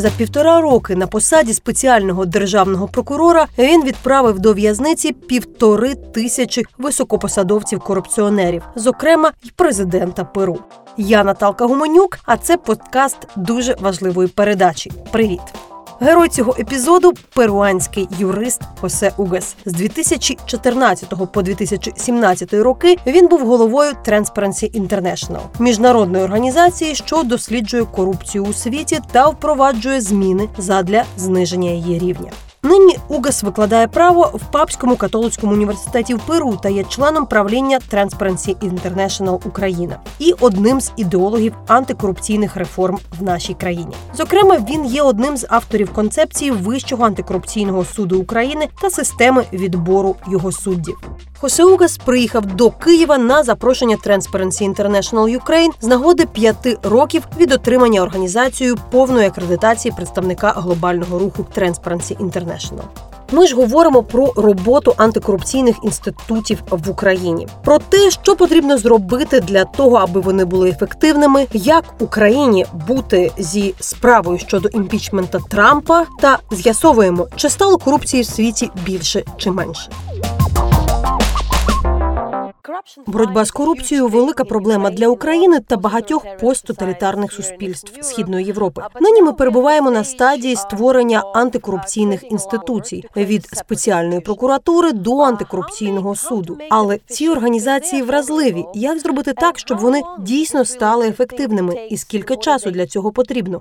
За півтора роки на посаді спеціального державного прокурора він відправив до в'язниці півтори тисячі високопосадовців корупціонерів, зокрема й президента Перу. Я Наталка Гуменюк, а це подкаст дуже важливої передачі. Привіт! Герой цього епізоду перуанський юрист Хосе Угас. З 2014 по 2017 роки він був головою Transparency International – міжнародної організації, що досліджує корупцію у світі та впроваджує зміни задля зниження її рівня. Нині Угас викладає право в Папському католицькому університеті в Перу та є членом правління Transparency International Україна і одним з ідеологів антикорупційних реформ в нашій країні. Зокрема, він є одним з авторів концепції Вищого антикорупційного суду України та системи відбору його суддів. Хосе Угас приїхав до Києва на запрошення Transparency International Ukraine з нагоди п'яти років від отримання організацією повної акредитації представника глобального руху Transparency International. Ми ж говоримо про роботу антикорупційних інститутів в Україні, про те, що потрібно зробити для того, аби вони були ефективними, як Україні бути зі справою щодо імпічмента Трампа, та з'ясовуємо, чи стало корупції в світі більше чи менше. Боротьба з корупцією велика проблема для України та багатьох посттоталітарних суспільств східної Європи. Нині ми перебуваємо на стадії створення антикорупційних інституцій від спеціальної прокуратури до антикорупційного суду. Але ці організації вразливі. Як зробити так, щоб вони дійсно стали ефективними, і скільки часу для цього потрібно?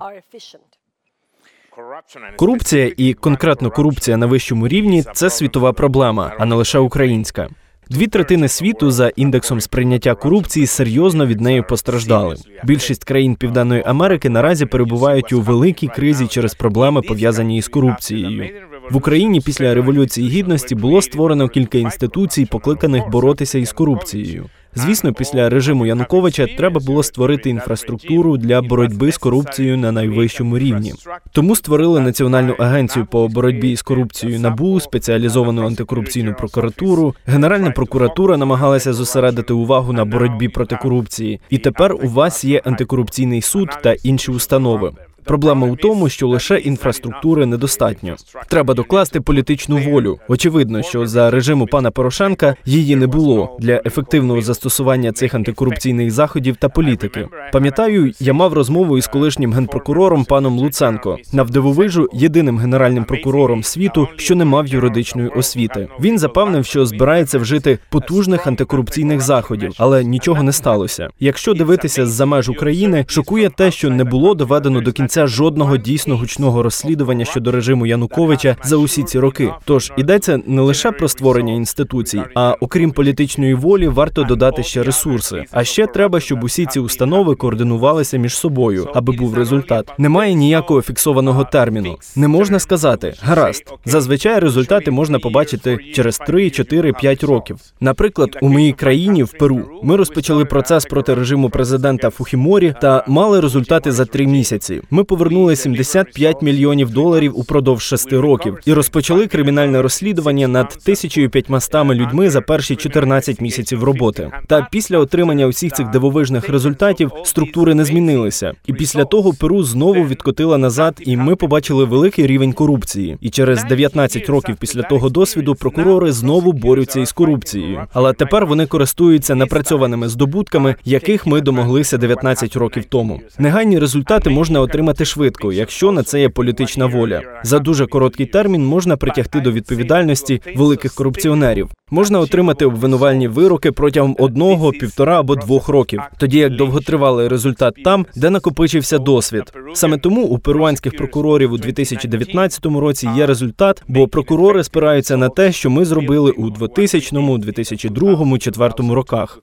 Корупція і конкретно корупція на вищому рівні це світова проблема, а не лише українська. Дві третини світу за індексом сприйняття корупції серйозно від неї постраждали. Більшість країн Південної Америки наразі перебувають у великій кризі через проблеми пов'язані із корупцією. В Україні після революції гідності було створено кілька інституцій, покликаних боротися із корупцією. Звісно, після режиму Януковича треба було створити інфраструктуру для боротьби з корупцією на найвищому рівні. Тому створили національну агенцію по боротьбі з корупцією НАБУ, спеціалізовану антикорупційну прокуратуру. Генеральна прокуратура намагалася зосередити увагу на боротьбі проти корупції. І тепер у вас є антикорупційний суд та інші установи. Проблема у тому, що лише інфраструктури недостатньо. Треба докласти політичну волю. Очевидно, що за режиму пана Порошенка її не було для ефективного застосування цих антикорупційних заходів та політики. Пам'ятаю, я мав розмову із колишнім генпрокурором паном Луценко навдивовижу єдиним генеральним прокурором світу, що не мав юридичної освіти. Він запевнив, що збирається вжити потужних антикорупційних заходів, але нічого не сталося. Якщо дивитися з за меж України, шокує те, що не було доведено до кінця кінця жодного дійсно гучного розслідування щодо режиму Януковича за усі ці роки. Тож йдеться не лише про створення інституцій, а окрім політичної волі, варто додати ще ресурси. А ще треба, щоб усі ці установи координувалися між собою, аби був результат. Немає ніякого фіксованого терміну. Не можна сказати гаразд. Зазвичай результати можна побачити через 3, 4, 5 років. Наприклад, у моїй країні в Перу ми розпочали процес проти режиму президента Фухіморі та мали результати за три місяці. Ми повернули 75 мільйонів доларів упродовж шести років і розпочали кримінальне розслідування над 1500 людьми за перші 14 місяців роботи. Та після отримання усіх цих дивовижних результатів структури не змінилися. І після того Перу знову відкотила назад, і ми побачили великий рівень корупції. І через 19 років після того досвіду прокурори знову борються із корупцією. Але тепер вони користуються напрацьованими здобутками, яких ми домоглися 19 років тому. Негайні результати можна отримати отримати швидко, якщо на це є політична воля. За дуже короткий термін можна притягти до відповідальності великих корупціонерів. Можна отримати обвинувальні вироки протягом одного, півтора або двох років, тоді як довготривалий результат там, де накопичився досвід. Саме тому у перуанських прокурорів у 2019 році є результат, бо прокурори спираються на те, що ми зробили у 2000, 2002, 2004 роках.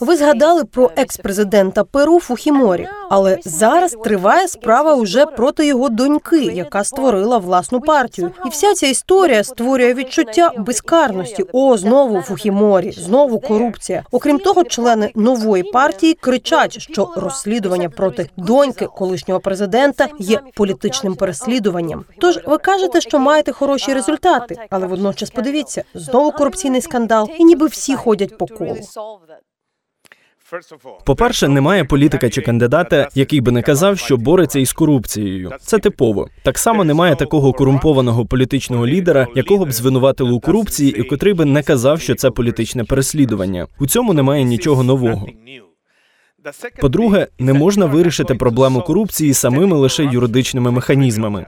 Ви згадали про екс-президента Перу Фухіморі, але зараз триває справа уже проти його доньки, яка створила власну партію. І вся ця історія створює відчуття безкарності. О, знову Фухіморі, знову корупція. Окрім того, члени нової партії кричать, що розслідування проти доньки колишнього президента є політичним переслідуванням. Тож ви кажете, що маєте хороші результати, але водночас подивіться знову корупційний скандал, і ніби всі ходять по колу. По-перше, немає політика чи кандидата, який би не казав, що бореться із корупцією. Це типово. Так само немає такого корумпованого політичного лідера, якого б звинуватили у корупції, і котрий би не казав, що це політичне переслідування. У цьому немає нічого нового. По-друге, не можна вирішити проблему корупції самими лише юридичними механізмами.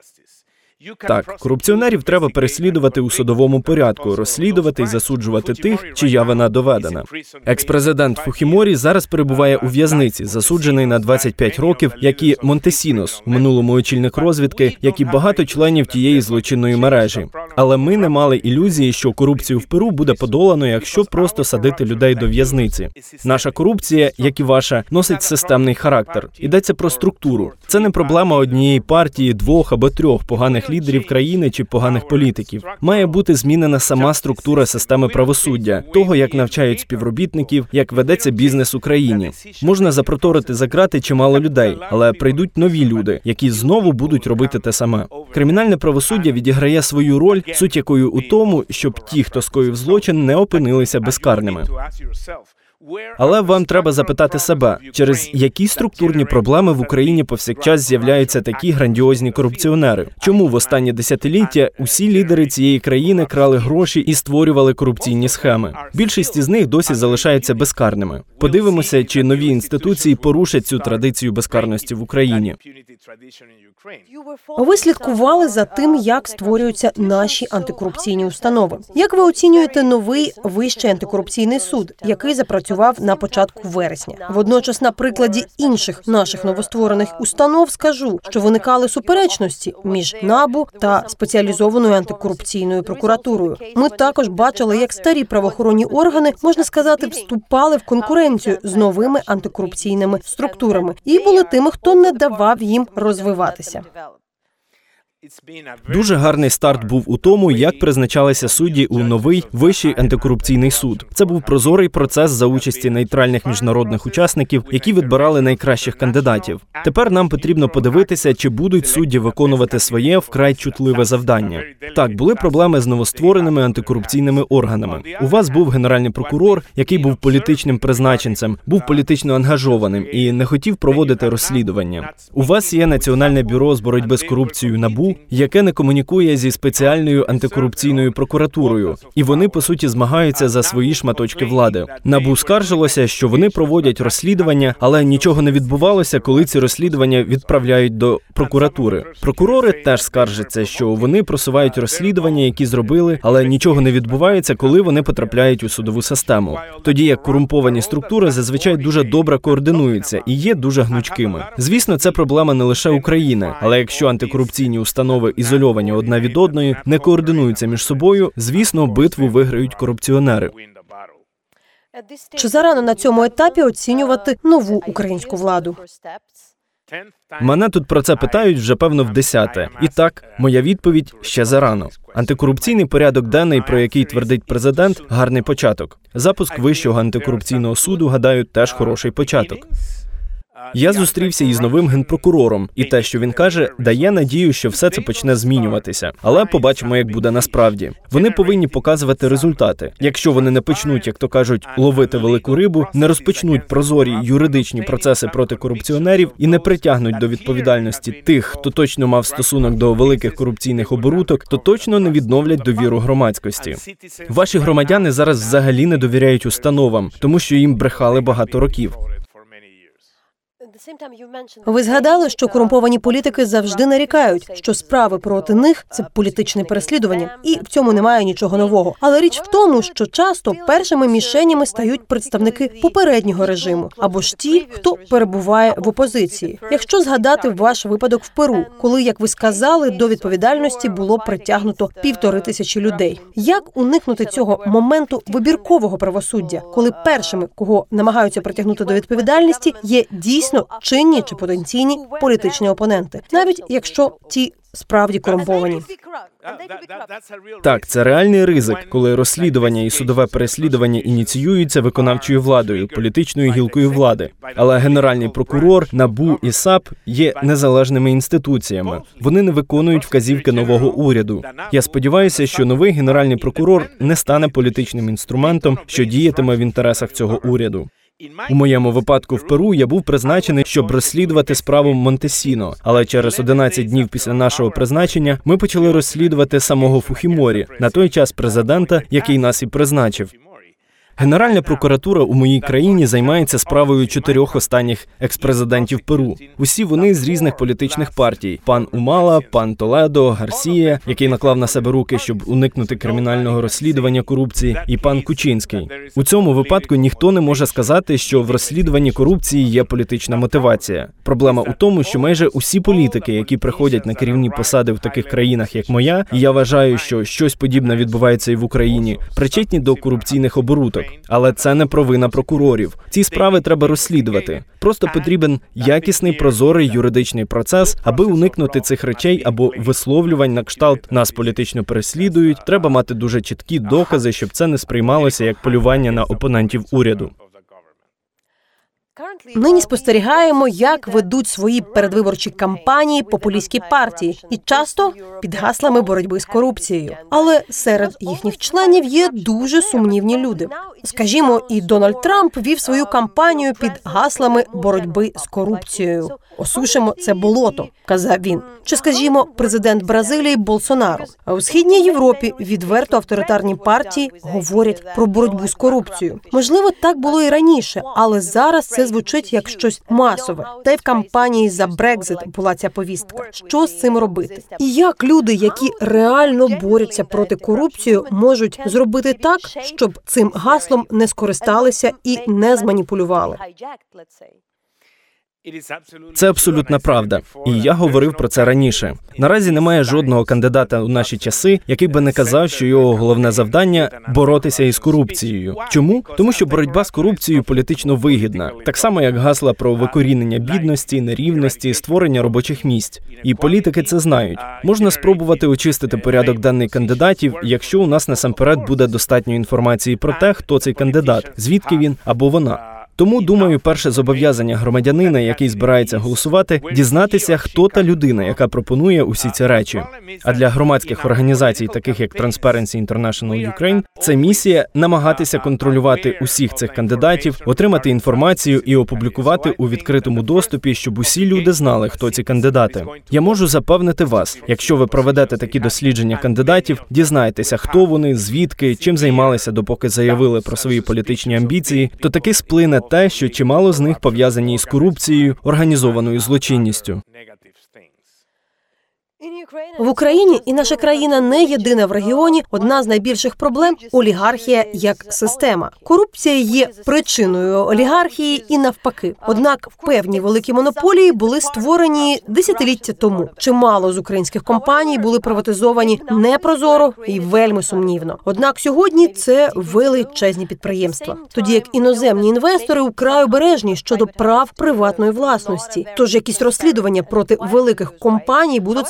Так, корупціонерів треба переслідувати у судовому порядку, розслідувати і засуджувати тих, чия вина доведена. Екс-президент Фухіморі зараз перебуває у в'язниці, засуджений на 25 років, як і Монтесінос, у минулому очільник розвідки, як і багато членів тієї злочинної мережі. Але ми не мали ілюзії, що корупцію в Перу буде подолано, якщо просто садити людей до в'язниці. Наша корупція, як і ваша, носить системний характер. Йдеться про структуру. Це не проблема однієї партії, двох або трьох поганих лідерів країни чи поганих політиків. Має бути змінена сама структура системи правосуддя, того як навчають співробітників, як ведеться бізнес в Україні. Можна запроторити за грати чимало людей, але прийдуть нові люди, які знову будуть робити те саме. Кримінальне правосуддя відіграє свою роль, суть якою у тому, щоб ті, хто скоїв злочин, не опинилися безкарними. Але вам треба запитати себе, через які структурні проблеми в Україні повсякчас з'являються такі грандіозні корупціонери. Чому в останні десятиліття усі лідери цієї країни крали гроші і створювали корупційні схеми? Більшість із них досі залишаються безкарними. Подивимося, чи нові інституції порушать цю традицію безкарності в Україні. Ви слідкували за тим, як створюються наші антикорупційні установи. Як ви оцінюєте новий вищий антикорупційний суд, який запрацював на початку вересня? Водночас, на прикладі інших наших новостворених установ, скажу, що виникали суперечності між набу та спеціалізованою антикорупційною прокуратурою. Ми також бачили, як старі правоохоронні органи можна сказати вступали в конкуренцію з новими антикорупційними структурами і були тими, хто не давав їм розвиватися. Дуже гарний старт був у тому, як призначалися судді у новий вищий антикорупційний суд. Це був прозорий процес за участі нейтральних міжнародних учасників, які відбирали найкращих кандидатів. Тепер нам потрібно подивитися, чи будуть судді виконувати своє вкрай чутливе завдання. Так, були проблеми з новоствореними антикорупційними органами. У вас був генеральний прокурор, який був політичним призначенцем, був політично ангажованим і не хотів проводити розслідування. У вас є національне бюро з боротьби з корупцією НАБУ, яке не комунікує зі спеціальною антикорупційною прокуратурою, і вони по суті змагаються за свої шматочки влади. Набу скаржилося, що вони проводять розслідування, але нічого не відбувалося, коли ці розслідування відправляють до прокуратури. Прокурори теж скаржаться, що вони просувають розслідування, які зробили, але нічого не відбувається, коли вони потрапляють у судову систему. Тоді як корумповані структури зазвичай дуже добре координуються і є дуже гнучкими. Звісно, це проблема не лише України, але якщо антикорупційні установи ізольовані одна від одної, не координуються між собою, звісно, битву виграють корупціонери. Чи зарано на цьому етапі оцінювати нову українську владу? Мене тут про це питають вже певно в десяте. І так, моя відповідь ще зарано. Антикорупційний порядок денний, про який твердить президент, гарний початок. Запуск вищого антикорупційного суду, гадаю, теж хороший початок. Я зустрівся із новим генпрокурором, і те, що він каже, дає надію, що все це почне змінюватися. Але побачимо, як буде насправді. Вони повинні показувати результати. Якщо вони не почнуть, як то кажуть, ловити велику рибу, не розпочнуть прозорі юридичні процеси проти корупціонерів і не притягнуть до відповідальності тих, хто точно мав стосунок до великих корупційних оборудок, то точно не відновлять довіру громадськості. Ваші громадяни зараз взагалі не довіряють установам, тому що їм брехали багато років. Ви згадали, що корумповані політики завжди нарікають, що справи проти них це політичне переслідування, і в цьому немає нічого нового. Але річ в тому, що часто першими мішенями стають представники попереднього режиму або ж ті, хто перебуває в опозиції. Якщо згадати ваш випадок в Перу, коли, як ви сказали, до відповідальності було притягнуто півтори тисячі людей. Як уникнути цього моменту вибіркового правосуддя, коли першими, кого намагаються притягнути до відповідальності, є дійсно чинні чи потенційні політичні опоненти, навіть якщо ті справді корумповані. Так, це реальний ризик, коли розслідування і судове переслідування ініціюються виконавчою владою, політичною гілкою влади. Але генеральний прокурор, набу і САП є незалежними інституціями. Вони не виконують вказівки нового уряду. Я сподіваюся, що новий генеральний прокурор не стане політичним інструментом, що діятиме в інтересах цього уряду. У моєму випадку в Перу я був призначений, щоб розслідувати справу Монтесіно. Але через 11 днів після нашого призначення ми почали розслідувати самого Фухіморі на той час президента, який нас і призначив. Генеральна прокуратура у моїй країні займається справою чотирьох останніх експрезидентів Перу. Усі вони з різних політичних партій: пан Умала, пан Толедо, Гарсія, який наклав на себе руки, щоб уникнути кримінального розслідування корупції, і пан Кучинський. У цьому випадку ніхто не може сказати, що в розслідуванні корупції є політична мотивація. Проблема у тому, що майже усі політики, які приходять на керівні посади в таких країнах, як моя, і я вважаю, що щось подібне відбувається і в Україні, причетні до корупційних оборудок. Але це не провина прокурорів. Ці справи треба розслідувати. Просто потрібен якісний прозорий юридичний процес, аби уникнути цих речей або висловлювань на кшталт нас політично переслідують. Треба мати дуже чіткі докази, щоб це не сприймалося як полювання на опонентів уряду. Нині спостерігаємо, як ведуть свої передвиборчі кампанії популістські партії, і часто під гаслами боротьби з корупцією. Але серед їхніх членів є дуже сумнівні люди. Скажімо, і Дональд Трамп вів свою кампанію під гаслами боротьби з корупцією. Осушимо це болото, казав він. Чи скажімо, президент Бразилії Болсонаро. А у східній Європі відверто авторитарні партії говорять про боротьбу з корупцією. Можливо, так було і раніше, але зараз це звучить як щось масове. Та й в кампанії за Брекзит була ця повістка. Що з цим робити? І як люди, які реально борються проти корупції, можуть зробити так, щоб цим гаслом не скористалися і не зманіпулювали? Це абсолютна правда, і я говорив про це раніше. Наразі немає жодного кандидата у наші часи, який би не казав, що його головне завдання боротися із корупцією. Чому тому, що боротьба з корупцією політично вигідна, так само як гасла про викорінення бідності, нерівності, створення робочих місць. І політики це знають. Можна спробувати очистити порядок денний кандидатів, якщо у нас насамперед буде достатньо інформації про те, хто цей кандидат, звідки він або вона. Тому думаю, перше зобов'язання громадянина, який збирається голосувати, дізнатися, хто та людина, яка пропонує усі ці речі. А для громадських організацій, таких як Transparency International Ukraine, це місія намагатися контролювати усіх цих кандидатів, отримати інформацію і опублікувати у відкритому доступі, щоб усі люди знали, хто ці кандидати. Я можу запевнити вас, якщо ви проведете такі дослідження кандидатів, дізнаєтеся, хто вони, звідки, чим займалися, допоки заявили про свої політичні амбіції, то таки сплине те, що чимало з них пов'язані із корупцією, організованою злочинністю. В Україні і наша країна не єдина в регіоні. Одна з найбільших проблем олігархія як система. Корупція є причиною олігархії і навпаки. Однак певні великі монополії були створені десятиліття тому. Чимало з українських компаній були приватизовані непрозоро і вельми сумнівно. Однак сьогодні це величезні підприємства, тоді як іноземні інвестори вкрай обережні щодо прав приватної власності. Тож якісь розслідування проти великих компаній будуть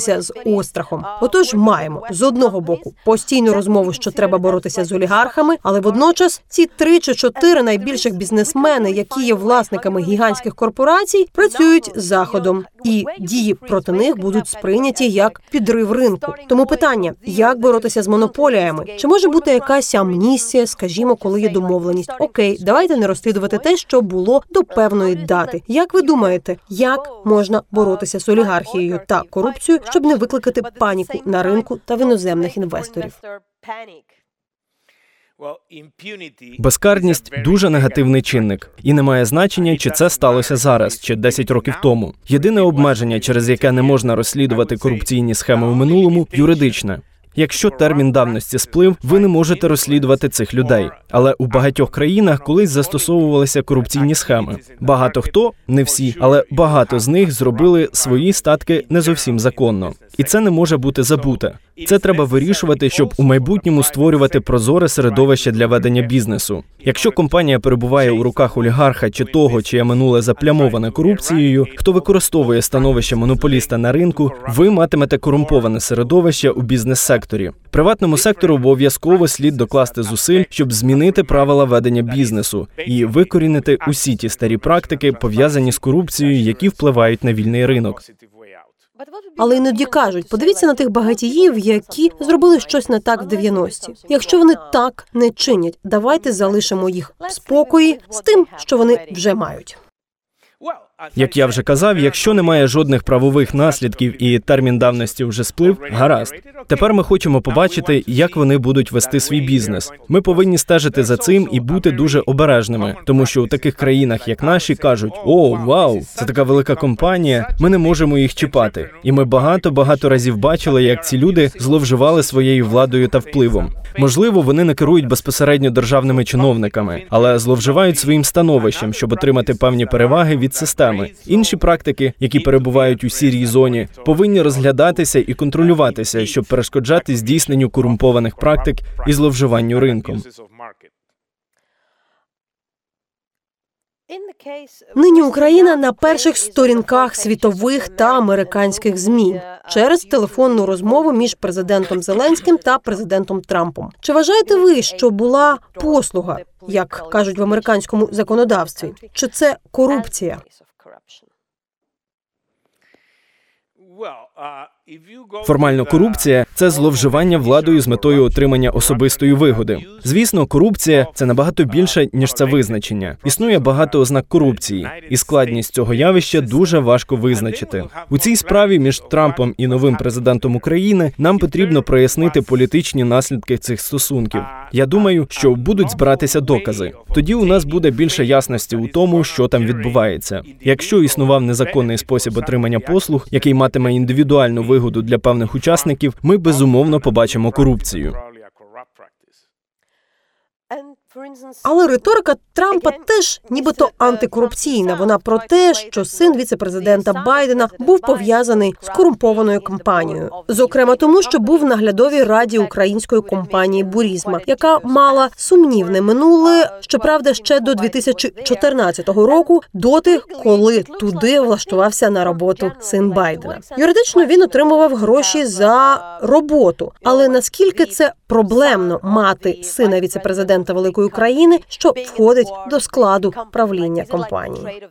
сприйматися з острахом. Отож, маємо з одного боку постійну розмову, що треба боротися з олігархами, але водночас ці три чи чотири найбільших бізнесмени, які є власниками гігантських корпорацій, працюють з заходом, і дії проти них будуть сприйняті як підрив ринку. Тому питання: як боротися з монополіями? Чи може бути якась амністія, скажімо, коли є домовленість? Окей, давайте не розслідувати те, що було до певної дати. Як ви думаєте, як можна боротися з олігархією та корупцією, щоб не викликати паніку на ринку та в іноземних інвесторів? Безкарність дуже негативний чинник, і не має значення, чи це сталося зараз, чи 10 років тому. Єдине обмеження, через яке не можна розслідувати корупційні схеми у минулому, юридичне. Якщо термін давності сплив, ви не можете розслідувати цих людей. Але у багатьох країнах колись застосовувалися корупційні схеми. Багато хто, не всі, але багато з них зробили свої статки не зовсім законно, і це не може бути забуте. Це треба вирішувати, щоб у майбутньому створювати прозоре середовище для ведення бізнесу. Якщо компанія перебуває у руках олігарха чи того, чиє минуле заплямоване корупцією, хто використовує становище монополіста на ринку, ви матимете корумповане середовище у бізнес-секторі. Приватному сектору обов'язково слід докласти зусиль, щоб змінити правила ведення бізнесу і викорінити усі ті старі практики, пов'язані з корупцією, які впливають на вільний ринок. Але іноді кажуть: подивіться на тих багатіїв, які зробили щось не так в 90-ті. Якщо вони так не чинять, давайте залишимо їх в спокої з тим, що вони вже мають. Як я вже казав, якщо немає жодних правових наслідків і термін давності вже сплив, гаразд. Тепер ми хочемо побачити, як вони будуть вести свій бізнес. Ми повинні стежити за цим і бути дуже обережними, тому що у таких країнах, як наші, кажуть: о, вау, це така велика компанія, ми не можемо їх чіпати. І ми багато багато разів бачили, як ці люди зловживали своєю владою та впливом. Можливо, вони не керують безпосередньо державними чиновниками, але зловживають своїм становищем, щоб отримати певні переваги від системи. Інші практики, які перебувають у сірій зоні, повинні розглядатися і контролюватися, щоб перешкоджати здійсненню корумпованих практик і зловживанню ринком. Нині Україна на перших сторінках світових та американських змі через телефонну розмову між президентом Зеленським та президентом Трампом. Чи вважаєте ви, що була послуга, як кажуть в американському законодавстві? Чи це корупція? corruption? Well, uh, Формально корупція це зловживання владою з метою отримання особистої вигоди. Звісно, корупція це набагато більше ніж це визначення. Існує багато ознак корупції, і складність цього явища дуже важко визначити. У цій справі між Трампом і новим президентом України нам потрібно прояснити політичні наслідки цих стосунків. Я думаю, що будуть збиратися докази. Тоді у нас буде більше ясності у тому, що там відбувається. Якщо існував незаконний спосіб отримання послуг, який матиме індивідуальну вигоду для певних учасників, ми безумовно побачимо корупцію. Але риторика Трампа теж нібито антикорупційна. Вона про те, що син віцепрезидента Байдена був пов'язаний з корумпованою компанією, зокрема тому, що був в наглядовій раді української компанії Бурізма, яка мала сумнівне минуле, щоправда, ще до 2014 року, доти, коли туди влаштувався на роботу син Байдена. Юридично він отримував гроші за роботу, але наскільки це проблемно мати сина віцепрезидента Великої країни, що входить до складу правління компанії.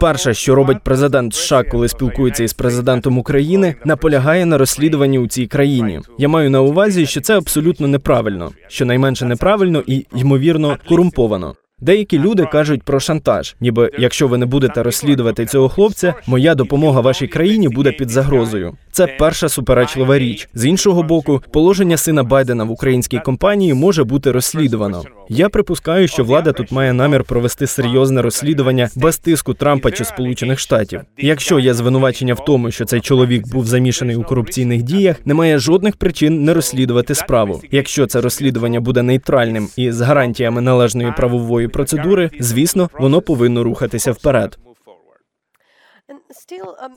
Перше, що робить президент США, коли спілкується із президентом України, наполягає на розслідуванні у цій країні. Я маю на увазі, що це абсолютно неправильно, що найменше неправильно і ймовірно корумповано. Деякі люди кажуть про шантаж, ніби якщо ви не будете розслідувати цього хлопця, моя допомога вашій країні буде під загрозою. Це перша суперечлива річ. З іншого боку, положення сина Байдена в українській компанії може бути розслідувано. Я припускаю, що влада тут має намір провести серйозне розслідування без тиску Трампа чи Сполучених Штатів. Якщо є звинувачення в тому, що цей чоловік був замішаний у корупційних діях, немає жодних причин не розслідувати справу. Якщо це розслідування буде нейтральним і з гарантіями належної правової процедури, звісно, воно повинно рухатися вперед.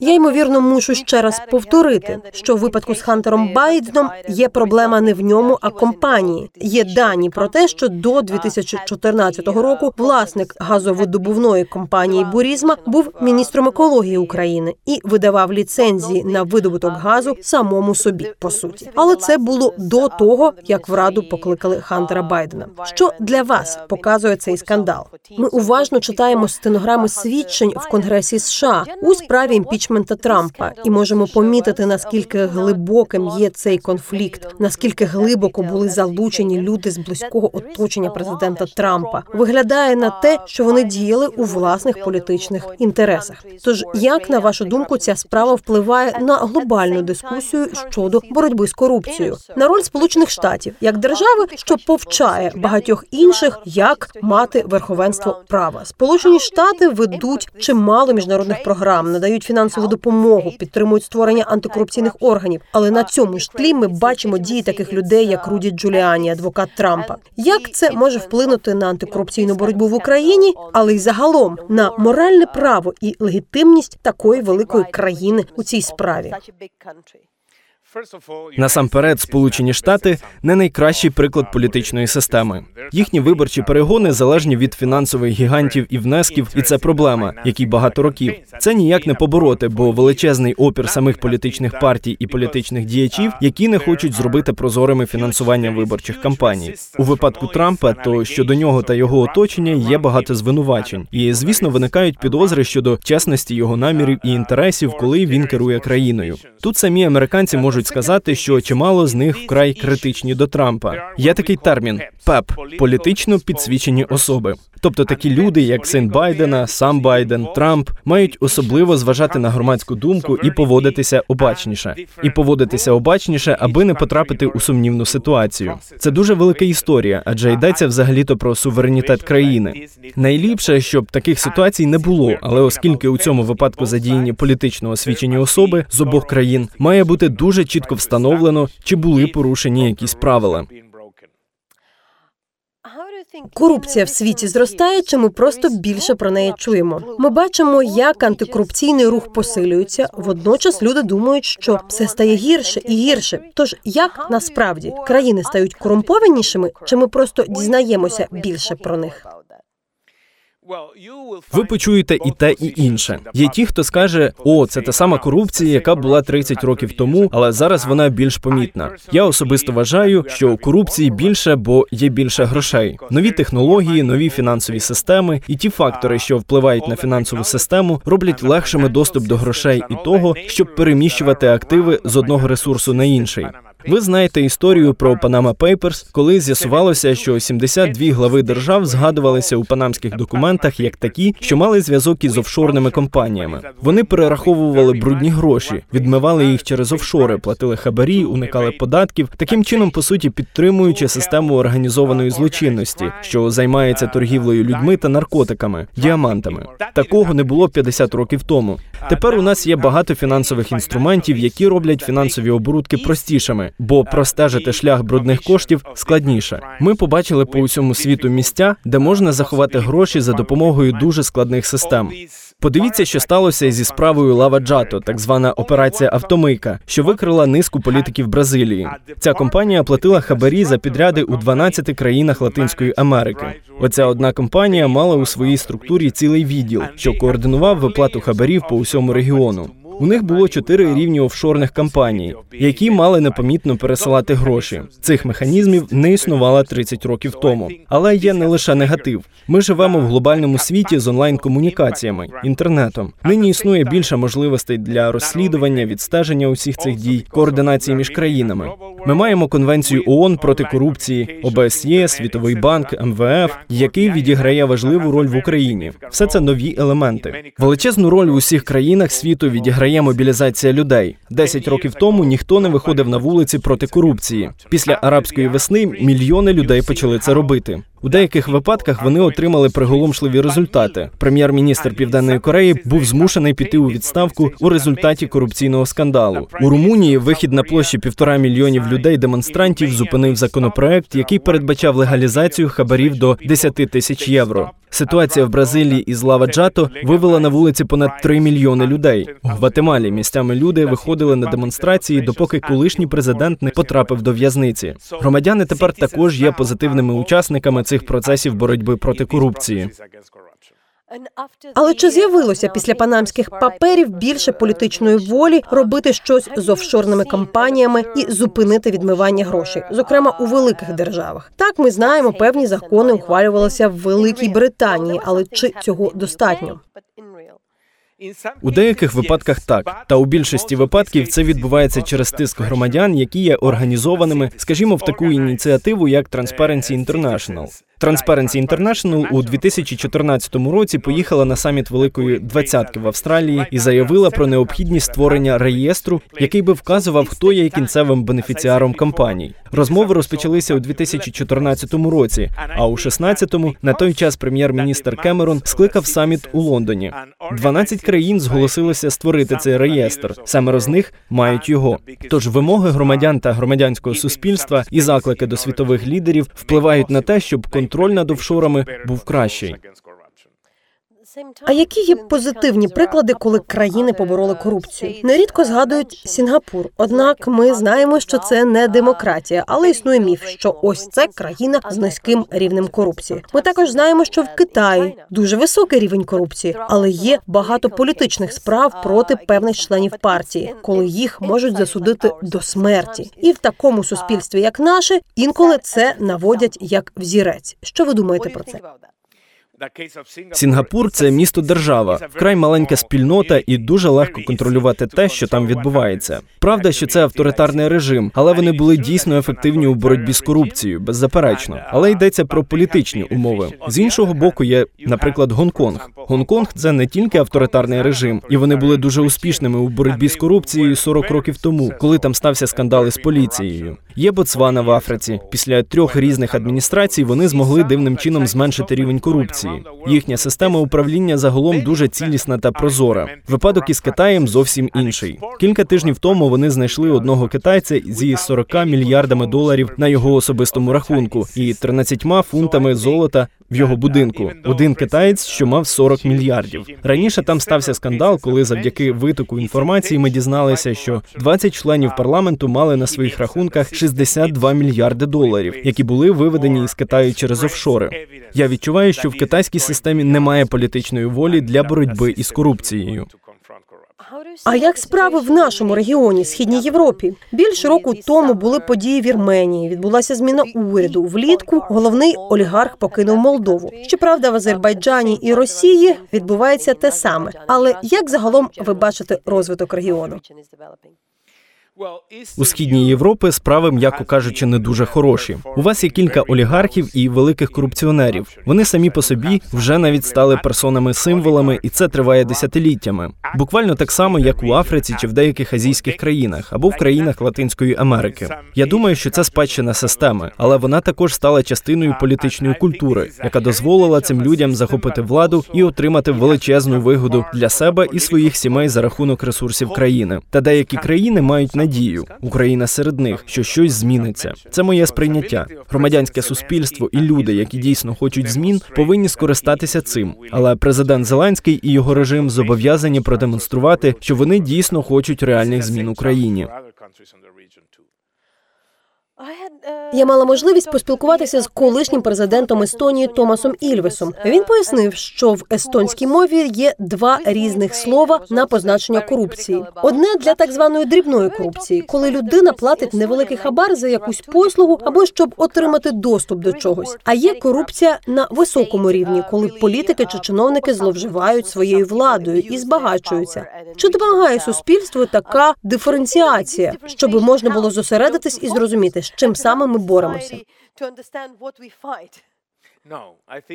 Я ймовірно мушу ще раз повторити, що в випадку з Хантером Байденом є проблема не в ньому, а компанії. Є дані про те, що до 2014 року власник газовидобувної компанії Бурізма був міністром екології України і видавав ліцензії на видобуток газу самому собі по суті. Але це було до того, як в раду покликали Хантера Байдена. Що для вас показує цей скандал? Ми уважно читаємо стенограми свідчень в Конгресі США у справі імпічмента Трампа, і можемо помітити наскільки глибоким є цей конфлікт, наскільки глибоко були залучені люди з близького оточення президента Трампа. Виглядає на те, що вони діяли у власних політичних інтересах. Тож, як на вашу думку, ця справа впливає на глобальну дискусію щодо боротьби з корупцією, на роль Сполучених Штатів як держави, що повчає багатьох інших, як мати верховенство права. Сполучені Штати ведуть чимало міжнародних програм, надають фінансову допомогу, підтримують створення антикорупційних органів. Але на цьому ж тлі ми бачимо дії таких людей, як Руді Джуліані, адвокат Трампа. Як це може вплинути на антикорупційну боротьбу в Україні, але й загалом на моральне право і легітимність такої великої країни у цій справі? Насамперед, Сполучені Штати не найкращий приклад політичної системи. Їхні виборчі перегони залежні від фінансових гігантів і внесків, і це проблема, якій багато років. Це ніяк не побороти, бо величезний опір самих політичних партій і політичних діячів, які не хочуть зробити прозорими фінансування виборчих кампаній. У випадку Трампа, то щодо нього та його оточення є багато звинувачень, і звісно виникають підозри щодо чесності його намірів і інтересів, коли він керує країною. Тут самі американці можуть сказати, що чимало з них вкрай критичні до Трампа. Є такий термін ПЕП політично підсвічені особи. Тобто такі люди, як син Байдена, сам Байден, Трамп, мають особливо зважати на громадську думку і поводитися обачніше, і поводитися обачніше, аби не потрапити у сумнівну ситуацію. Це дуже велика історія, адже йдеться взагалі-то про суверенітет країни. Найліпше, щоб таких ситуацій не було, але оскільки у цьому випадку задіяні політично освічені особи з обох країн, має бути дуже чітко встановлено, чи були порушені якісь правила. Корупція в світі зростає, чи ми просто більше про неї чуємо. Ми бачимо, як антикорупційний рух посилюється. Водночас люди думають, що все стає гірше і гірше. Тож як насправді країни стають корумпованішими, чи ми просто дізнаємося більше про них? Ви почуєте і те, і інше. Є ті, хто скаже: о, це та сама корупція, яка була 30 років тому, але зараз вона більш помітна. Я особисто вважаю, що корупції більше, бо є більше грошей. Нові технології, нові фінансові системи і ті фактори, що впливають на фінансову систему, роблять легшими доступ до грошей і того, щоб переміщувати активи з одного ресурсу на інший. Ви знаєте історію про Panama Papers, коли з'ясувалося, що 72 глави держав згадувалися у панамських документах як такі, що мали зв'язок із офшорними компаніями. Вони перераховували брудні гроші, відмивали їх через офшори, платили хабарі, уникали податків, таким чином, по суті, підтримуючи систему організованої злочинності, що займається торгівлею людьми та наркотиками, діамантами. Такого не було 50 років тому. Тепер у нас є багато фінансових інструментів, які роблять фінансові оборудки простішими бо простежити шлях брудних коштів складніше. Ми побачили по усьому світу місця, де можна заховати гроші за допомогою дуже складних систем. Подивіться, що сталося зі справою Лава Джато, так звана операція Автомийка, що викрила низку політиків Бразилії. Ця компанія платила хабарі за підряди у 12 країнах Латинської Америки. Оця одна компанія мала у своїй структурі цілий відділ, що координував виплату хабарів по усьому регіону. У них було чотири рівні офшорних компаній, які мали непомітно пересилати гроші. Цих механізмів не існувало 30 років тому. Але є не лише негатив. Ми живемо в глобальному світі з онлайн комунікаціями, інтернетом. Нині існує більше можливостей для розслідування, відстеження усіх цих дій, координації між країнами. Ми маємо конвенцію ООН проти корупції, ОБСЄ, Світовий банк, МВФ, який відіграє важливу роль в Україні. Все це нові елементи. Величезну роль у усіх країнах світу відіграє мобілізація людей. Десять років тому ніхто не виходив на вулиці проти корупції. Після арабської весни мільйони людей почали це робити. У деяких випадках вони отримали приголомшливі результати. Прем'єр-міністр Південної Кореї був змушений піти у відставку у результаті корупційного скандалу. У Румунії вихід на площі півтора мільйонів людей демонстрантів зупинив законопроект, який передбачав легалізацію хабарів до 10 тисяч євро. Ситуація в Бразилії із Лава Джато вивела на вулиці понад 3 мільйони людей. У Гватемалі місцями люди виходили на демонстрації, допоки колишній президент не потрапив до в'язниці. Громадяни тепер також є позитивними учасниками цих процесів боротьби проти корупції. Але чи з'явилося після панамських паперів більше політичної волі робити щось з офшорними компаніями і зупинити відмивання грошей, зокрема у великих державах? Так ми знаємо, певні закони ухвалювалися в Великій Британії, але чи цього достатньо? У деяких випадках так, та у більшості випадків це відбувається через тиск громадян, які є організованими, скажімо, в таку ініціативу, як Transparency International. Transparency International у 2014 році поїхала на саміт Великої двадцятки в Австралії і заявила про необхідність створення реєстру, який би вказував, хто є кінцевим бенефіціаром компаній. Розмови розпочалися у 2014 році. А у 16-му на той час прем'єр-міністр Кемерон скликав саміт у Лондоні. 12 країн зголосилися створити цей реєстр. Саме з них мають його. Тож вимоги громадян та громадянського суспільства і заклики до світових лідерів впливають на те, щоб контроль над офшорами був кращий. А які є позитивні приклади, коли країни побороли корупцію? Нерідко згадують Сінгапур. Однак ми знаємо, що це не демократія, але існує міф, що ось це країна з низьким рівнем корупції. Ми також знаємо, що в Китаї дуже високий рівень корупції, але є багато політичних справ проти певних членів партії, коли їх можуть засудити до смерті. І в такому суспільстві, як наше, інколи це наводять як взірець. Що ви думаєте про це? Сінгапур це місто держава, вкрай маленька спільнота, і дуже легко контролювати те, що там відбувається. Правда, що це авторитарний режим, але вони були дійсно ефективні у боротьбі з корупцією, беззаперечно. Але йдеться про політичні умови. З іншого боку, є, наприклад, Гонконг. Гонконг це не тільки авторитарний режим, і вони були дуже успішними у боротьбі з корупцією 40 років тому, коли там стався скандали з поліцією. Є Ботсвана в Африці. Після трьох різних адміністрацій вони змогли дивним чином зменшити рівень корупції. Їхня система управління загалом дуже цілісна та прозора. Випадок із Китаєм зовсім інший. Кілька тижнів тому вони знайшли одного китайця зі 40 мільярдами доларів на його особистому рахунку і 13 фунтами золота в його будинку. Один китаєць, що мав 40 мільярдів. Раніше там стався скандал, коли завдяки витоку інформації ми дізналися, що 20 членів парламенту мали на своїх рахунках 62 мільярди доларів, які були виведені із Китаю через офшори. Я відчуваю, що в китайській системі немає політичної волі для боротьби із корупцією. А як справи в нашому регіоні, східній Європі? Більше року тому були події в Вірменії. Відбулася зміна уряду. Влітку головний олігарх покинув Молдову. Щоправда, в Азербайджані і Росії відбувається те саме. Але як загалом ви бачите розвиток регіону? У східній Європі справи, м'яко кажучи, не дуже хороші. У вас є кілька олігархів і великих корупціонерів. Вони самі по собі вже навіть стали персонами-символами, і це триває десятиліттями. Буквально так само, як у Африці чи в деяких азійських країнах або в країнах Латинської Америки. Я думаю, що це спадщина системи, але вона також стала частиною політичної культури, яка дозволила цим людям захопити владу і отримати величезну вигоду для себе і своїх сімей за рахунок ресурсів країни. Та деякі країни мають надію. Україна серед них, що щось зміниться. Це моє сприйняття. Громадянське суспільство і люди, які дійсно хочуть змін, повинні скористатися цим. Але президент Зеленський і його режим зобов'язані продемонструвати, що вони дійсно хочуть реальних змін Україні. Я мала можливість поспілкуватися з колишнім президентом Естонії Томасом Ільвесом. Він пояснив, що в естонській мові є два різних слова на позначення корупції. Одне для так званої дрібної корупції, коли людина платить невеликий хабар за якусь послугу або щоб отримати доступ до чогось. А є корупція на високому рівні, коли політики чи чиновники зловживають своєю владою і збагачуються. Чи допомагає суспільству така диференціація, щоб можна було зосередитись і зрозуміти, з чим саме ми боремося?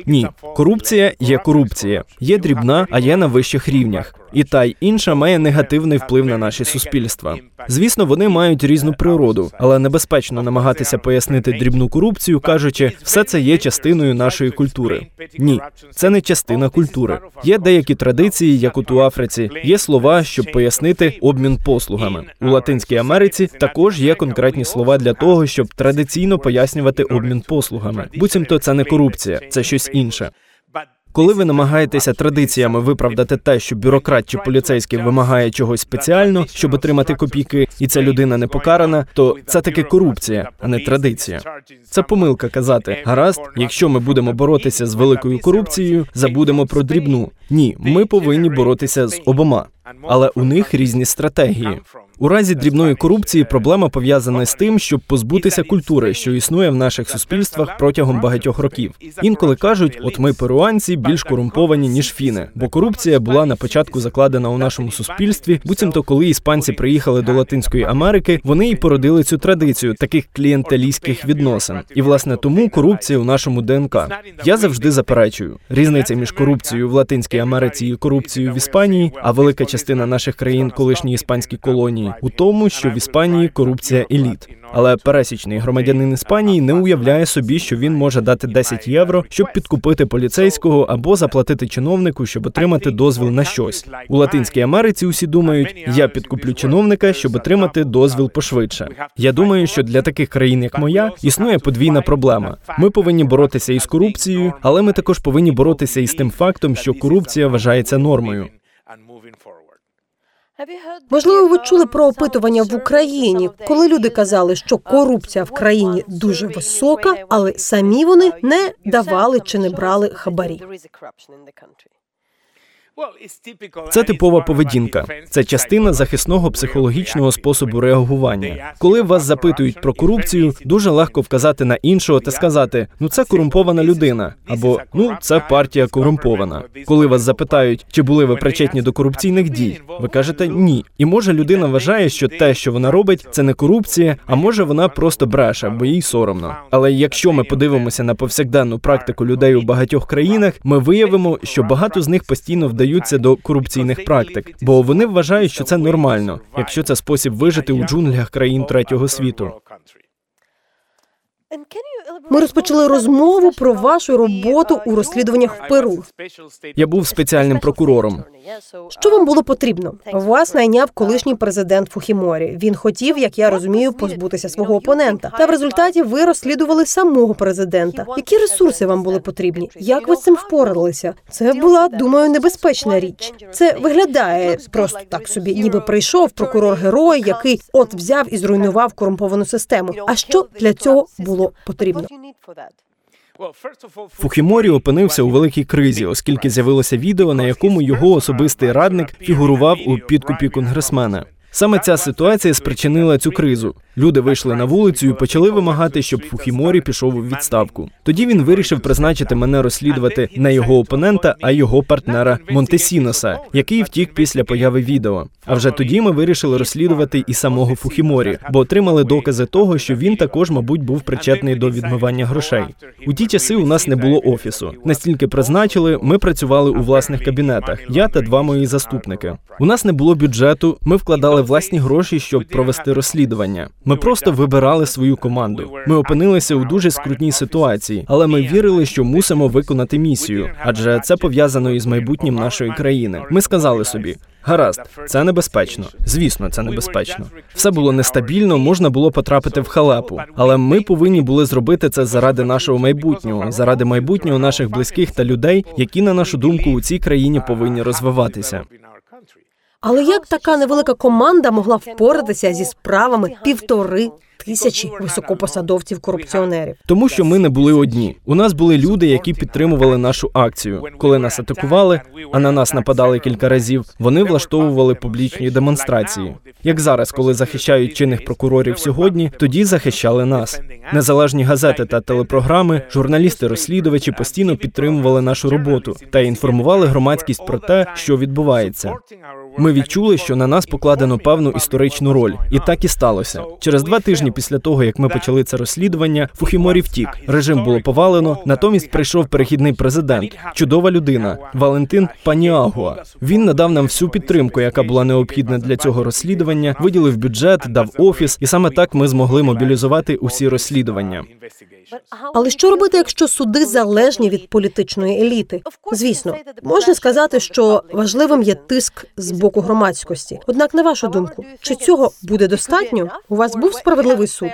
Ні, корупція є корупція, є дрібна, а є на вищих рівнях. І та й інша має негативний вплив на наші суспільства. Звісно, вони мають різну природу, але небезпечно намагатися пояснити дрібну корупцію, кажучи, все це є частиною нашої культури. Ні, це не частина культури. Є деякі традиції, як от у Африці, є слова, щоб пояснити обмін послугами. У Латинській Америці також є конкретні слова для того, щоб традиційно пояснювати обмін послугами. Буцімто це не корупція, це щось інше. Коли ви намагаєтеся традиціями виправдати те, що бюрократ чи поліцейський вимагає чогось спеціально, щоб отримати копійки, і ця людина не покарана, то це таки корупція, а не традиція. Це помилка казати. Гаразд, якщо ми будемо боротися з великою корупцією, забудемо про дрібну. Ні, ми повинні боротися з обома, але у них різні стратегії. У разі дрібної корупції проблема пов'язана з тим, щоб позбутися культури, що існує в наших суспільствах протягом багатьох років. Інколи кажуть, от ми перуанці більш корумповані ніж фіни, бо корупція була на початку закладена у нашому суспільстві. Буцімто, коли іспанці приїхали до Латинської Америки, вони і породили цю традицію таких клієнталістських відносин. І власне тому корупція у нашому ДНК. Я завжди заперечую різниця між корупцією в Латинській Америці і корупцією в Іспанії, а велика частина наших країн, колишні іспанські колонії Іспанії, у тому, що в Іспанії корупція еліт. Але пересічний громадянин Іспанії не уявляє собі, що він може дати 10 євро, щоб підкупити поліцейського або заплатити чиновнику, щоб отримати дозвіл на щось. У Латинській Америці усі думають, я підкуплю чиновника, щоб отримати дозвіл пошвидше. Я думаю, що для таких країн, як моя, існує подвійна проблема. Ми повинні боротися із корупцією, але ми також повинні боротися із тим фактом, що корупція вважається нормою. Можливо, ви чули про опитування в Україні, коли люди казали, що корупція в країні дуже висока, але самі вони не давали чи не брали хабарі. Це типова поведінка. Це частина захисного психологічного способу реагування. Коли вас запитують про корупцію, дуже легко вказати на іншого та сказати: ну це корумпована людина, або ну це партія корумпована. Коли вас запитають, чи були ви причетні до корупційних дій, ви кажете ні. І може людина вважає, що те, що вона робить, це не корупція, а може вона просто бреше, бо їй соромно. Але якщо ми подивимося на повсякденну практику людей у багатьох країнах, ми виявимо, що багато з них постійно вдають вдаються до корупційних практик, бо вони вважають, що це нормально, якщо це спосіб вижити у джунглях країн третього світу. Ми розпочали розмову про вашу роботу у розслідуваннях в Перу. Я був спеціальним прокурором. Що вам було потрібно? Вас найняв колишній президент Фухіморі. Він хотів, як я розумію, позбутися свого опонента. Та в результаті ви розслідували самого президента. Які ресурси вам були потрібні? Як ви з цим впоралися? Це була, думаю, небезпечна річ. Це виглядає просто так собі, ніби прийшов прокурор герой, який от взяв і зруйнував корумповану систему. А що для цього було потрібно? Фухіморі опинився у великій кризі, оскільки з'явилося відео, на якому його особистий радник фігурував у підкупі конгресмена. Саме ця ситуація спричинила цю кризу. Люди вийшли на вулицю і почали вимагати, щоб Фухіморі пішов у відставку. Тоді він вирішив призначити мене розслідувати не його опонента, а його партнера Монтесіноса, який втік після появи відео. А вже тоді ми вирішили розслідувати і самого Фухіморі, бо отримали докази того, що він також, мабуть, був причетний до відмивання грошей. У ті часи у нас не було офісу. Настільки призначили, ми працювали у власних кабінетах. Я та два мої заступники. У нас не було бюджету. Ми вкладали власні гроші, щоб провести розслідування. Ми просто вибирали свою команду. Ми опинилися у дуже скрутній ситуації, але ми вірили, що мусимо виконати місію, адже це пов'язано із майбутнім нашої країни. Ми сказали собі. Гаразд, це небезпечно. Звісно, це небезпечно. Все було нестабільно, можна було потрапити в халепу. Але ми повинні були зробити це заради нашого майбутнього, заради майбутнього наших близьких та людей, які, на нашу думку, у цій країні повинні розвиватися. Але як така невелика команда могла впоратися зі справами півтори тисячі високопосадовців корупціонерів? Тому що ми не були одні. У нас були люди, які підтримували нашу акцію. Коли нас атакували, а на нас нападали кілька разів. Вони влаштовували публічні демонстрації. Як зараз, коли захищають чинних прокурорів сьогодні, тоді захищали нас. Незалежні газети та телепрограми, журналісти-розслідувачі постійно підтримували нашу роботу та інформували громадськість про те, що відбувається. Ми відчули, що на нас покладено певну історичну роль, і так і сталося. Через два тижні після того, як ми почали це розслідування, Фухіморі втік. Режим було повалено. Натомість прийшов перехідний президент, чудова людина Валентин Паніагуа. Він надав нам всю підтримку, яка була необхідна для цього розслідування. Виділив бюджет, дав офіс, і саме так ми змогли мобілізувати усі розслідування. Але що робити, якщо суди залежні від політичної еліти? Звісно, можна сказати, що важливим є тиск з боку громадськості. Однак, на вашу думку, чи цього буде достатньо? У вас був справедливий суд?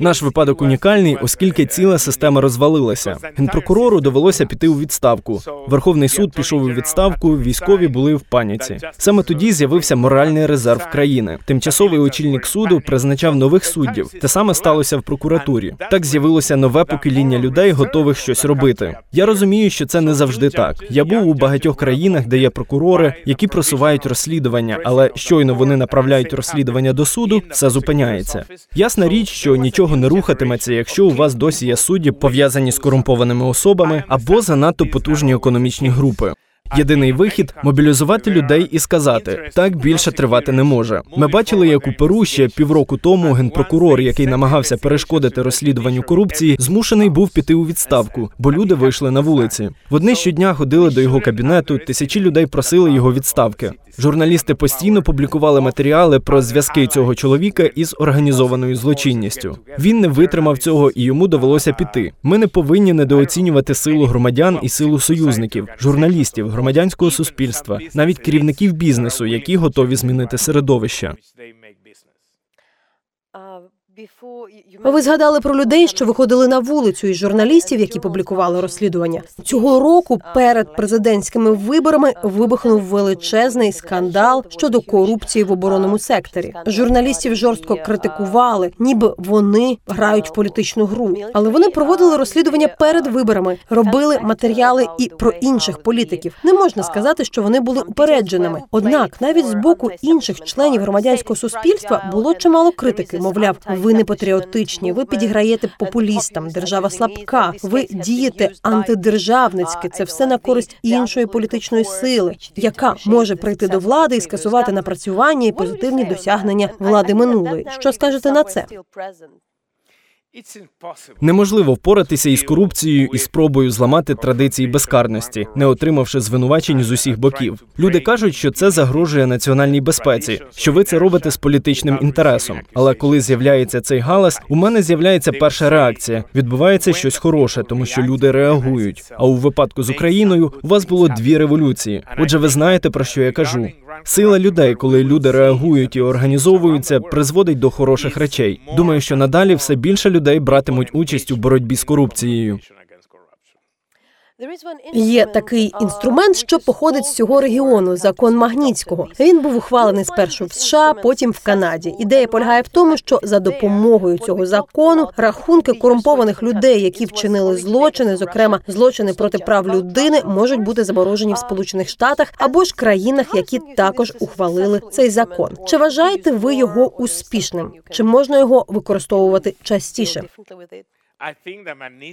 Наш випадок унікальний, оскільки ціла система розвалилася. Генпрокурору довелося піти у відставку. Верховний суд пішов у відставку. Військові були в паніці. Саме тоді з'явився моральний резерв країни. Тимчасовий очільник суду призначав нових суддів. Те саме сталося в прокуратурі. Так з'явилося нове покоління людей, готових щось робити. Я розумію, що це не завжди так. Я був у багатьох країнах, де є прокурори, які просувають розслідування, але щойно вони направляють розслідування до суду, все зупиняється. Ясна річ, що нічого не рухатиметься, якщо у вас досі є судді пов'язані з корумпованими особами або занадто потужні економічні групи. Єдиний вихід мобілізувати людей і сказати так більше тривати не може. Ми бачили, як у Перу ще півроку тому генпрокурор, який намагався перешкодити розслідуванню корупції, змушений був піти у відставку, бо люди вийшли на вулиці. Вони щодня ходили до його кабінету. Тисячі людей просили його відставки. Журналісти постійно публікували матеріали про зв'язки цього чоловіка із організованою злочинністю. Він не витримав цього і йому довелося піти. Ми не повинні недооцінювати силу громадян і силу союзників, журналістів, громадянського суспільства, навіть керівників бізнесу, які готові змінити середовище. Ви згадали про людей, що виходили на вулицю, і журналістів, які публікували розслідування цього року. Перед президентськими виборами вибухнув величезний скандал щодо корупції в оборонному секторі. Журналістів жорстко критикували, ніби вони грають в політичну гру. Але вони проводили розслідування перед виборами, робили матеріали і про інших політиків. Не можна сказати, що вони були упередженими. Однак, навіть з боку інших членів громадянського суспільства було чимало критики. Мовляв, ви не патріотичні, ви підіграєте популістам. Держава слабка. Ви дієте антидержавницьки. Це все на користь іншої політичної сили, яка може прийти до влади і скасувати напрацювання і позитивні досягнення влади минулої. Що скажете на це? Неможливо впоратися із корупцією і спробою зламати традиції безкарності, не отримавши звинувачень з усіх боків. Люди кажуть, що це загрожує національній безпеці, що ви це робите з політичним інтересом. Але коли з'являється цей галас, у мене з'являється перша реакція. Відбувається щось хороше, тому що люди реагують. А у випадку з Україною у вас було дві революції. Отже, ви знаєте про що я кажу. Сила людей, коли люди реагують і організовуються, призводить до хороших речей. Думаю, що надалі все більше людей братимуть участь у боротьбі з корупцією. Є такий інструмент, що походить з цього регіону закон Магнітського. Він був ухвалений спершу в США, потім в Канаді. Ідея полягає в тому, що за допомогою цього закону рахунки корумпованих людей, які вчинили злочини, зокрема злочини проти прав людини, можуть бути заморожені в Сполучених Штатах або ж країнах, які також ухвалили цей закон. Чи вважаєте ви його успішним? Чи можна його використовувати частіше?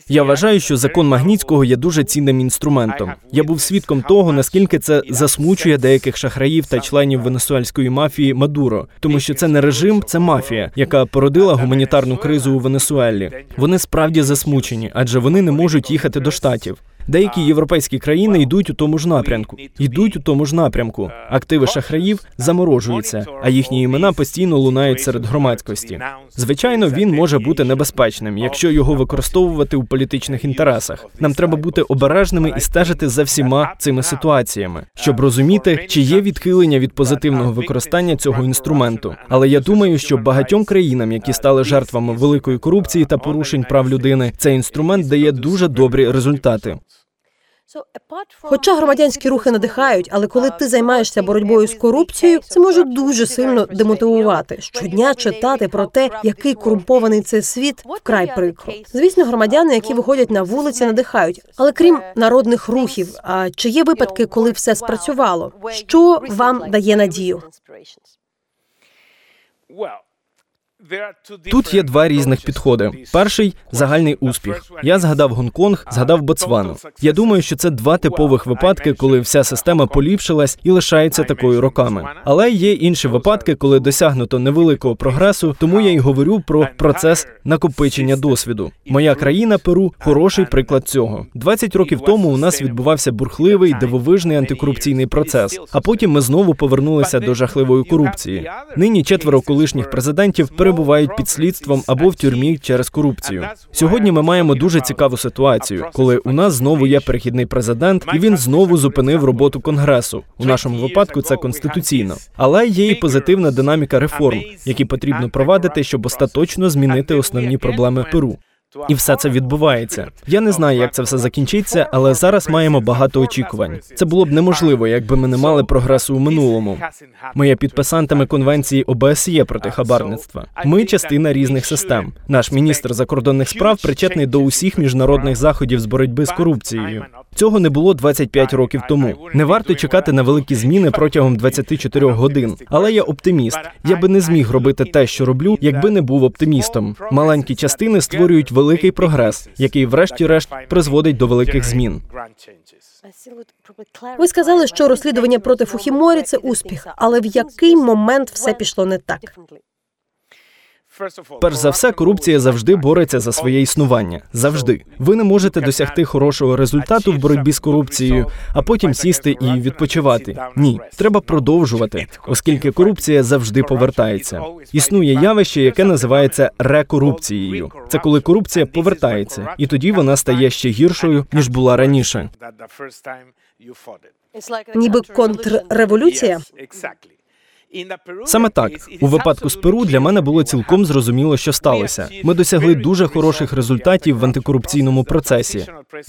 Я вважаю, що закон Магнітського є дуже цінним інструментом. Я був свідком того, наскільки це засмучує деяких шахраїв та членів венесуельської мафії Мадуро, тому що це не режим, це мафія, яка породила гуманітарну кризу у Венесуелі. Вони справді засмучені, адже вони не можуть їхати до штатів. Деякі європейські країни йдуть у тому ж напрямку, йдуть у тому ж напрямку. Активи шахраїв заморожуються, а їхні імена постійно лунають серед громадськості. Звичайно, він може бути небезпечним, якщо його використовувати у політичних інтересах. Нам треба бути обережними і стежити за всіма цими ситуаціями, щоб розуміти, чи є відхилення від позитивного використання цього інструменту. Але я думаю, що багатьом країнам, які стали жертвами великої корупції та порушень прав людини, цей інструмент дає дуже добрі результати. Хоча громадянські рухи надихають, але коли ти займаєшся боротьбою з корупцією, це може дуже сильно демотивувати. Щодня читати про те, який корумпований цей світ, вкрай прикро. Звісно, громадяни, які виходять на вулиці, надихають. Але крім народних рухів, а чи є випадки, коли все спрацювало? Що вам дає надію? Тут є два різних підходи. Перший загальний успіх. Я згадав Гонконг, згадав Ботсвану. Я думаю, що це два типових випадки, коли вся система поліпшилась і лишається такою роками. Але є інші випадки, коли досягнуто невеликого прогресу. Тому я й говорю про процес накопичення досвіду. Моя країна Перу хороший приклад цього. 20 років тому у нас відбувався бурхливий дивовижний антикорупційний процес. А потім ми знову повернулися до жахливої корупції. Нині четверо колишніх президентів перебувають під слідством або в тюрмі через корупцію. Сьогодні ми маємо дуже цікаву ситуацію, коли у нас знову є перехідний президент, і він знову зупинив роботу конгресу. У нашому випадку це конституційно, але є і позитивна динаміка реформ, які потрібно провадити, щоб остаточно змінити основні проблеми Перу. І все це відбувається. Я не знаю, як це все закінчиться, але зараз маємо багато очікувань. Це було б неможливо, якби ми не мали прогресу у минулому. Ми є підписантами конвенції ОБСЄ проти хабарництва. Ми частина різних систем. Наш міністр закордонних справ причетний до усіх міжнародних заходів з боротьби з корупцією. Цього не було 25 років тому. Не варто чекати на великі зміни протягом 24 годин. Але я оптиміст. Я би не зміг робити те, що роблю, якби не був оптимістом. Маленькі частини створюють великий прогрес, який, врешті-решт, призводить до великих змін. Ви сказали, що розслідування проти Фухіморі це успіх, але в який момент все пішло не так? Перш за все, корупція завжди бореться за своє існування. Завжди ви не можете досягти хорошого результату в боротьбі з корупцією, а потім сісти і відпочивати. Ні, треба продовжувати, оскільки корупція завжди повертається. Існує явище, яке називається рекорупцією. Це коли корупція повертається, і тоді вона стає ще гіршою ніж була раніше. Ніби контрреволюція? Саме так у випадку з Перу для мене було цілком зрозуміло, що сталося. Ми досягли дуже хороших результатів в антикорупційному процесі.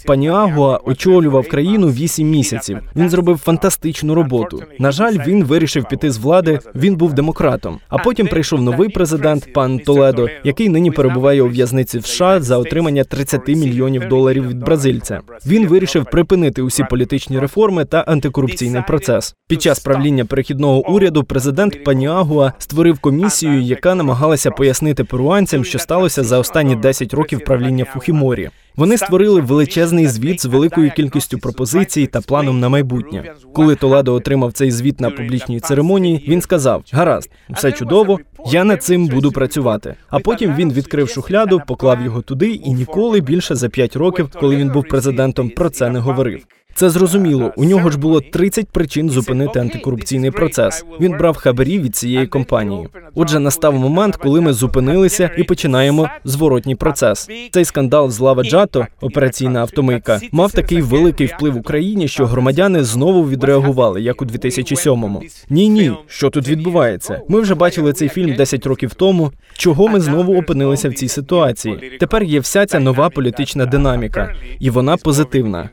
Паніагуа очолював країну вісім місяців. Він зробив фантастичну роботу. На жаль, він вирішив піти з влади. Він був демократом. А потім прийшов новий президент, пан Толедо, який нині перебуває у в'язниці в США за отримання 30 мільйонів доларів від бразильця. Він вирішив припинити усі політичні реформи та антикорупційний процес. Під час правління перехідного уряду президент Паніагуа створив комісію, яка намагалася пояснити перуанцям, що сталося за останні 10 років правління Фухіморі. Вони створили величезний звіт з великою кількістю пропозицій та планом на майбутнє. Коли Толедо отримав цей звіт на публічній церемонії, він сказав: Гаразд, все чудово, я над цим буду працювати. А потім він відкрив шухляду, поклав його туди і ніколи більше за 5 років, коли він був президентом, про це не говорив. Це зрозуміло. У нього ж було 30 причин зупинити антикорупційний процес. Він брав хабарі від цієї компанії. Отже, настав момент, коли ми зупинилися і починаємо зворотній процес. Цей скандал з Лава Джато, операційна автомийка, мав такий великий вплив в Україні, що громадяни знову відреагували, як у 2007-му. Ні, ні, що тут відбувається? Ми вже бачили цей фільм 10 років тому. Чого ми знову опинилися в цій ситуації? Тепер є вся ця нова політична динаміка, і вона позитивна.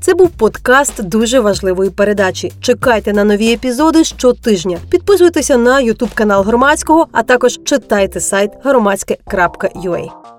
Це був подкаст дуже важливої передачі. Чекайте на нові епізоди щотижня. Підписуйтеся на Ютуб канал громадського, а також читайте сайт громадське.ua.